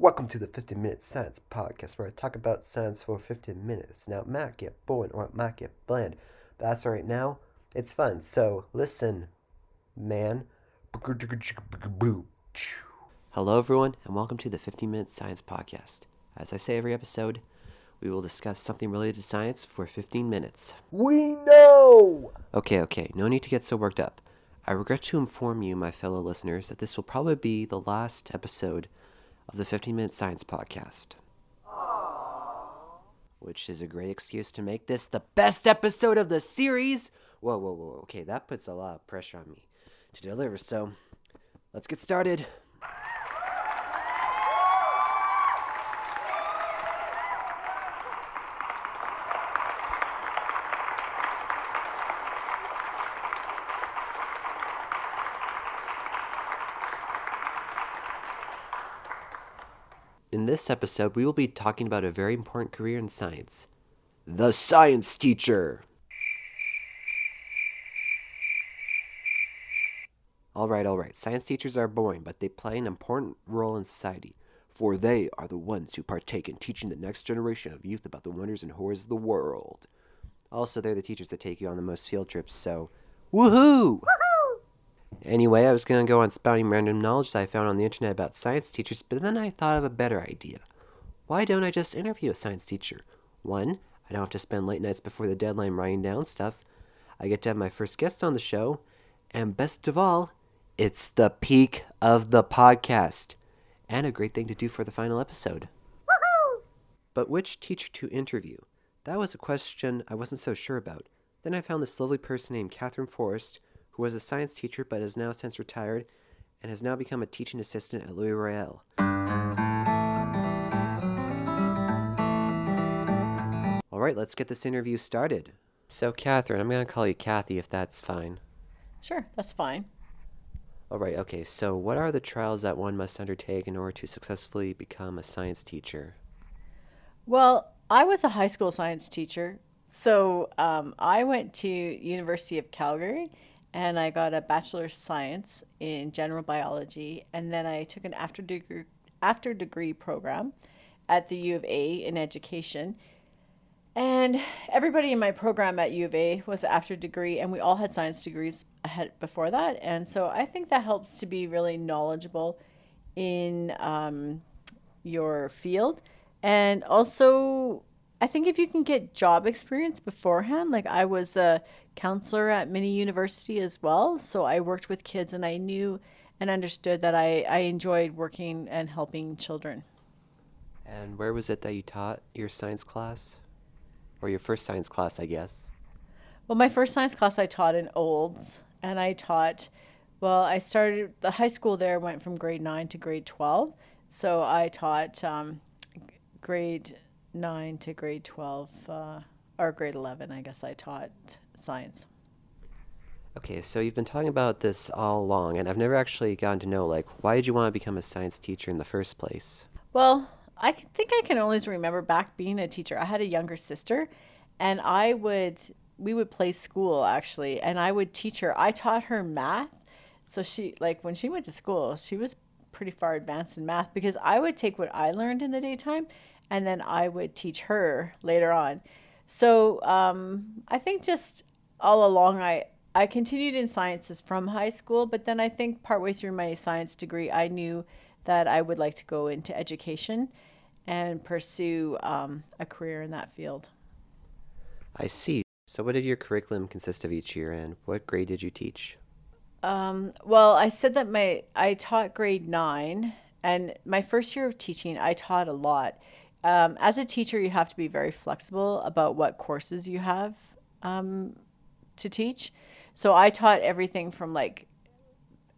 Welcome to the 15 Minute Science Podcast, where I talk about science for 15 minutes. Now, it might get boring or it might get bland, but that's right now, it's fun. So, listen, man. Hello, everyone, and welcome to the 15 Minute Science Podcast. As I say every episode, we will discuss something related to science for 15 minutes. We know! Okay, okay, no need to get so worked up. I regret to inform you, my fellow listeners, that this will probably be the last episode of the 15 Minute Science Podcast. Which is a great excuse to make this the best episode of the series. Whoa, whoa, whoa. Okay, that puts a lot of pressure on me to deliver, so let's get started. In this episode, we will be talking about a very important career in science the science teacher. All right, all right. Science teachers are boring, but they play an important role in society, for they are the ones who partake in teaching the next generation of youth about the wonders and horrors of the world. Also, they're the teachers that take you on the most field trips, so woohoo! Anyway, I was going to go on spouting random knowledge that I found on the internet about science teachers, but then I thought of a better idea. Why don't I just interview a science teacher? One, I don't have to spend late nights before the deadline writing down stuff. I get to have my first guest on the show. And best of all, it's the peak of the podcast. And a great thing to do for the final episode. Woohoo! But which teacher to interview? That was a question I wasn't so sure about. Then I found this lovely person named Catherine Forrest who was a science teacher but has now since retired and has now become a teaching assistant at Louis Riel. All right, let's get this interview started. So, Catherine, I'm going to call you Kathy if that's fine. Sure, that's fine. All right, okay, so what are the trials that one must undertake in order to successfully become a science teacher? Well, I was a high school science teacher, so um, I went to University of Calgary and I got a bachelor's science in general biology, and then I took an after degree after degree program at the U of A in education. And everybody in my program at U of A was after degree, and we all had science degrees ahead before that. And so I think that helps to be really knowledgeable in um, your field. And also, I think if you can get job experience beforehand, like I was a counselor at Mini University as well, so I worked with kids and I knew and understood that I, I enjoyed working and helping children. And where was it that you taught your science class? Or your first science class, I guess? Well, my first science class I taught in Olds, and I taught, well, I started, the high school there went from grade 9 to grade 12. So I taught um, grade 9 to grade 12, uh, or grade 11, I guess I taught science. Okay, so you've been talking about this all along, and I've never actually gotten to know, like, why did you want to become a science teacher in the first place? Well, I think I can always remember back being a teacher. I had a younger sister, and I would we would play school actually, and I would teach her. I taught her math, so she like when she went to school, she was pretty far advanced in math because I would take what I learned in the daytime, and then I would teach her later on. So um, I think just all along, I I continued in sciences from high school, but then I think partway through my science degree, I knew that I would like to go into education and pursue um, a career in that field. I see. So, what did your curriculum consist of each year, and what grade did you teach? Um, well, I said that my I taught grade nine, and my first year of teaching, I taught a lot. Um, as a teacher, you have to be very flexible about what courses you have um, to teach. So I taught everything from like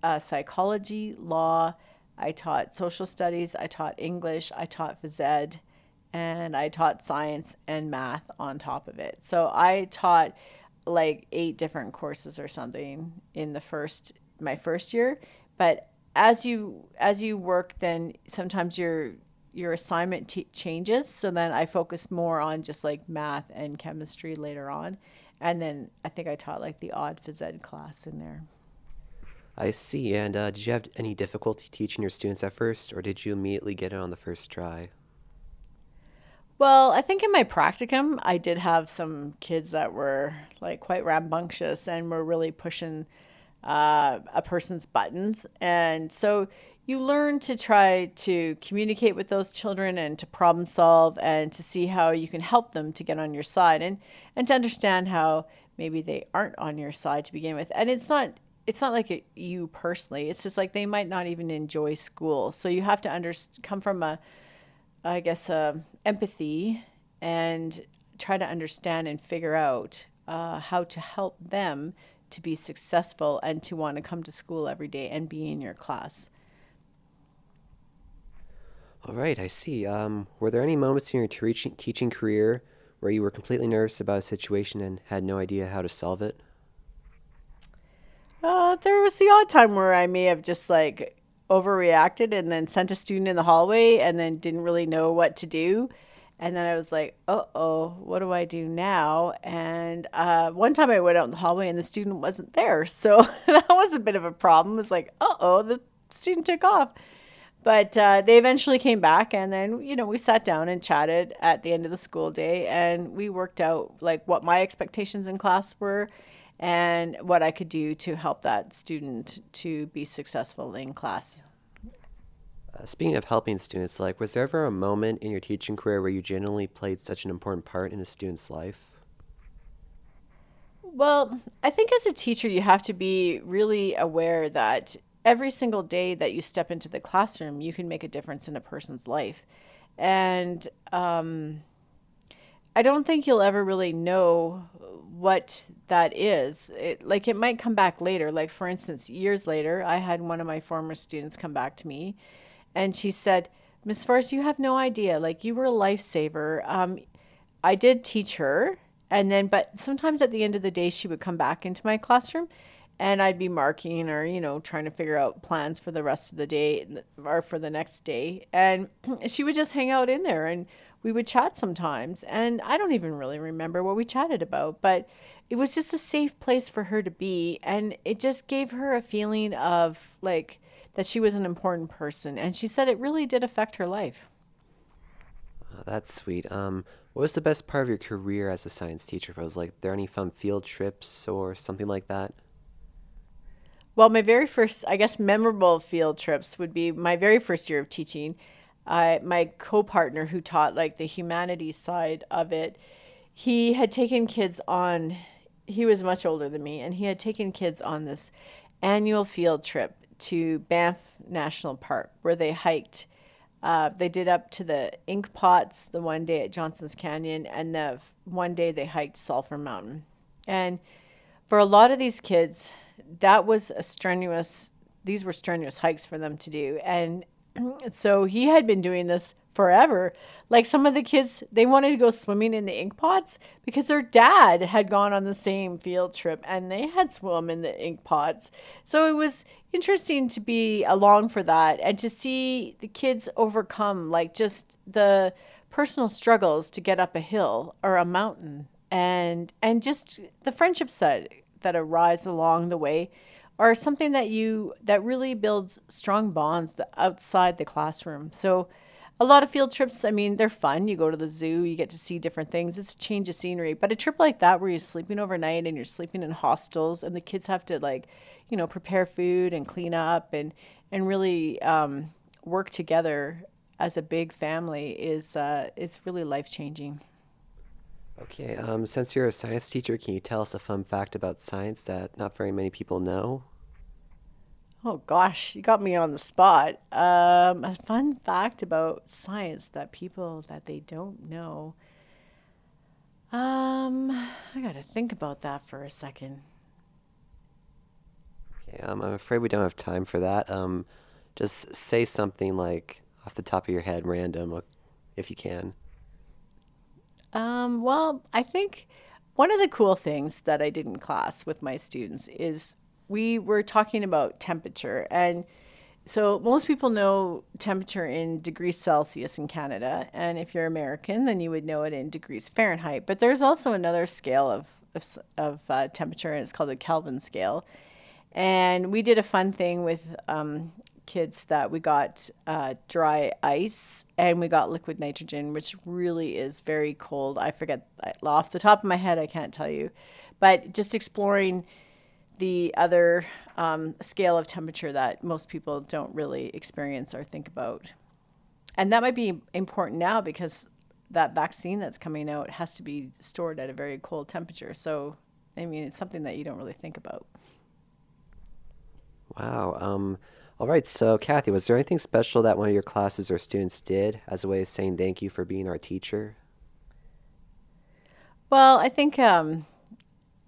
uh, psychology, law. I taught social studies. I taught English. I taught phys ed, and I taught science and math on top of it. So I taught like eight different courses or something in the first my first year. But as you as you work, then sometimes your your assignment t- changes. So then I focused more on just like math and chemistry later on. And then I think I taught like the odd phys ed class in there. I see. And uh, did you have any difficulty teaching your students at first, or did you immediately get it on the first try? Well, I think in my practicum, I did have some kids that were like quite rambunctious and were really pushing uh, a person's buttons. And so you learn to try to communicate with those children and to problem solve and to see how you can help them to get on your side and, and to understand how maybe they aren't on your side to begin with. And it's not it's not like a, you personally. It's just like they might not even enjoy school. So you have to under, come from a I guess uh, empathy and try to understand and figure out uh, how to help them to be successful and to want to come to school every day and be in your class. All right, I see. Um, were there any moments in your teaching career where you were completely nervous about a situation and had no idea how to solve it? Uh, there was the odd time where I may have just like overreacted and then sent a student in the hallway and then didn't really know what to do. And then I was like, uh oh, what do I do now? And uh, one time I went out in the hallway and the student wasn't there. So that was a bit of a problem. It's like, uh oh, the student took off. But uh, they eventually came back, and then you know we sat down and chatted at the end of the school day, and we worked out like what my expectations in class were, and what I could do to help that student to be successful in class. Uh, speaking of helping students, like, was there ever a moment in your teaching career where you genuinely played such an important part in a student's life? Well, I think as a teacher, you have to be really aware that every single day that you step into the classroom, you can make a difference in a person's life. And um, I don't think you'll ever really know what that is. It, like, it might come back later. Like, for instance, years later, I had one of my former students come back to me and she said, Miss Forrest, you have no idea. Like, you were a lifesaver. Um, I did teach her. And then, but sometimes at the end of the day, she would come back into my classroom and I'd be marking or, you know, trying to figure out plans for the rest of the day or for the next day. And she would just hang out in there and we would chat sometimes. And I don't even really remember what we chatted about, but it was just a safe place for her to be. And it just gave her a feeling of like, that she was an important person, and she said it really did affect her life. Oh, that's sweet. Um, what was the best part of your career as a science teacher? Was like there any fun field trips or something like that? Well, my very first, I guess, memorable field trips would be my very first year of teaching. Uh, my co-partner who taught like the humanities side of it, he had taken kids on. He was much older than me, and he had taken kids on this annual field trip to Banff National Park where they hiked. Uh, they did up to the ink pots the one day at Johnson's Canyon, and the one day they hiked Sulphur Mountain. And for a lot of these kids, that was a strenuous, these were strenuous hikes for them to do. And so he had been doing this forever. Like some of the kids, they wanted to go swimming in the ink pots because their dad had gone on the same field trip and they had swum in the ink pots. So it was interesting to be along for that and to see the kids overcome like just the personal struggles to get up a hill or a mountain and and just the friendship that that arise along the way are something that you that really builds strong bonds outside the classroom. So a lot of field trips, I mean, they're fun. You go to the zoo, you get to see different things. It's a change of scenery. But a trip like that where you're sleeping overnight and you're sleeping in hostels and the kids have to like, you know, prepare food and clean up and and really um, work together as a big family is uh, it's really life changing. Okay, um, since you're a science teacher, can you tell us a fun fact about science that not very many people know? Oh gosh, you got me on the spot. Um, a fun fact about science that people that they don't know. Um, I got to think about that for a second. Okay, um, I'm afraid we don't have time for that. Um, just say something like off the top of your head, random, if you can. Um, well, I think one of the cool things that I did in class with my students is we were talking about temperature. And so most people know temperature in degrees Celsius in Canada. And if you're American, then you would know it in degrees Fahrenheit. But there's also another scale of, of, of uh, temperature, and it's called the Kelvin scale. And we did a fun thing with um, kids that we got uh, dry ice and we got liquid nitrogen, which really is very cold. I forget off the top of my head, I can't tell you, but just exploring the other um, scale of temperature that most people don't really experience or think about. And that might be important now because that vaccine that's coming out has to be stored at a very cold temperature. So, I mean, it's something that you don't really think about. Wow. Um, all right. So, Kathy, was there anything special that one of your classes or students did as a way of saying thank you for being our teacher? Well, I think, um,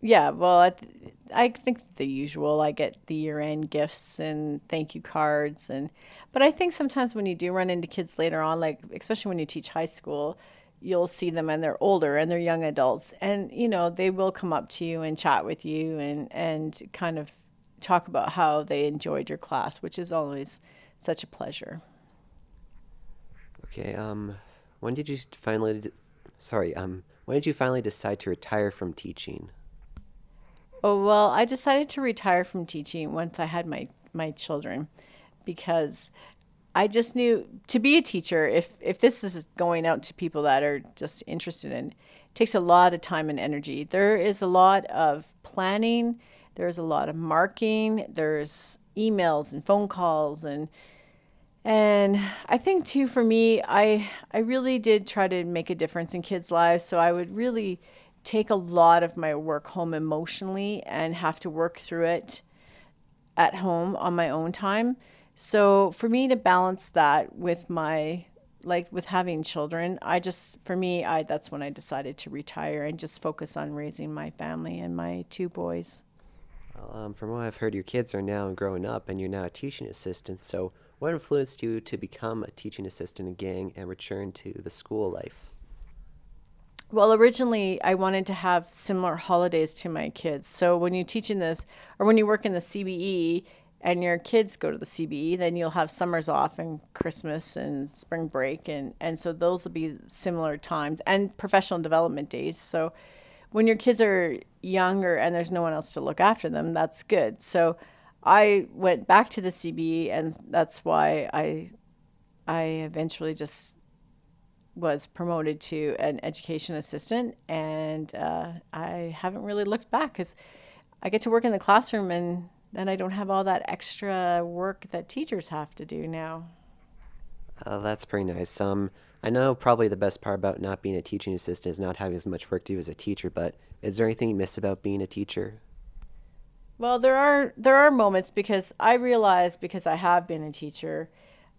yeah, well, I, th- I think the usual. I get the year end gifts and thank you cards. and But I think sometimes when you do run into kids later on, like especially when you teach high school, you'll see them and they're older and they're young adults. And, you know, they will come up to you and chat with you and, and kind of talk about how they enjoyed your class, which is always such a pleasure. Okay. Um, when did you finally? De- sorry. Um, when did you finally decide to retire from teaching? Oh well, I decided to retire from teaching once I had my my children, because I just knew to be a teacher. If if this is going out to people that are just interested in, it takes a lot of time and energy. There is a lot of planning there's a lot of marking, there's emails and phone calls and and I think too for me, I I really did try to make a difference in kids' lives, so I would really take a lot of my work home emotionally and have to work through it at home on my own time. So for me to balance that with my like with having children, I just for me, I that's when I decided to retire and just focus on raising my family and my two boys. Um, from what I've heard, your kids are now growing up and you're now a teaching assistant. So, what influenced you to become a teaching assistant again and return to the school life? Well, originally, I wanted to have similar holidays to my kids. So, when you teach in this, or when you work in the CBE, and your kids go to the CBE, then you'll have summers off and Christmas and spring break, and and so those will be similar times and professional development days. So when your kids are younger and there's no one else to look after them, that's good. So I went back to the CBE, and that's why I I eventually just was promoted to an education assistant, and uh, I haven't really looked back because I get to work in the classroom, and then I don't have all that extra work that teachers have to do now. Uh, that's pretty nice. Um, I know probably the best part about not being a teaching assistant is not having as much work to do as a teacher, but is there anything you miss about being a teacher? Well, there are there are moments because I realize because I have been a teacher,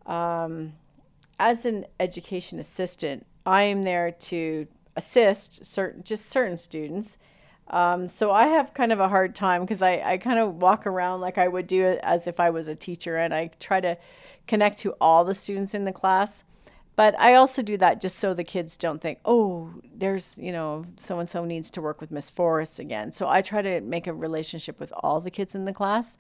um, as an education assistant, I am there to assist certain just certain students. Um, so I have kind of a hard time because I, I kind of walk around like I would do as if I was a teacher, and I try to connect to all the students in the class. But I also do that just so the kids don't think, oh, there's, you know, so and so needs to work with Miss Forrest again. So I try to make a relationship with all the kids in the class.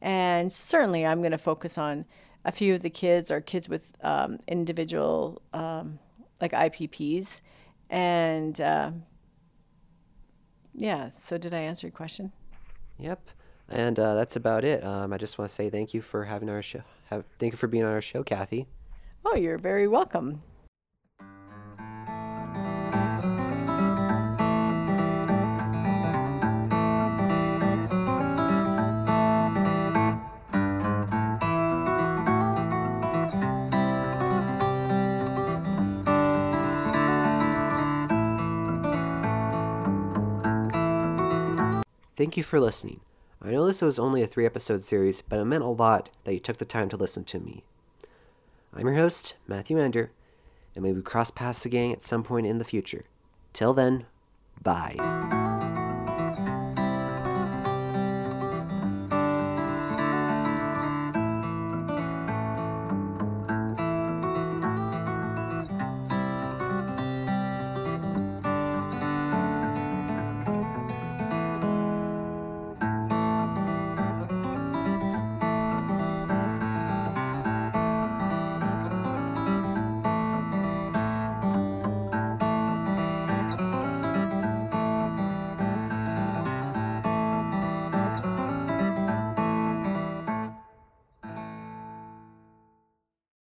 And certainly I'm going to focus on a few of the kids or kids with um, individual, um, like IPPs. And uh, yeah, so did I answer your question? Yep. And uh, that's about it. Um, I just want to say thank you for having our show. Have, thank you for being on our show, Kathy. Oh, you're very welcome. Thank you for listening. I know this was only a three episode series, but it meant a lot that you took the time to listen to me. I'm your host, Matthew Ander, and maybe we cross paths again at some point in the future. Till then, bye.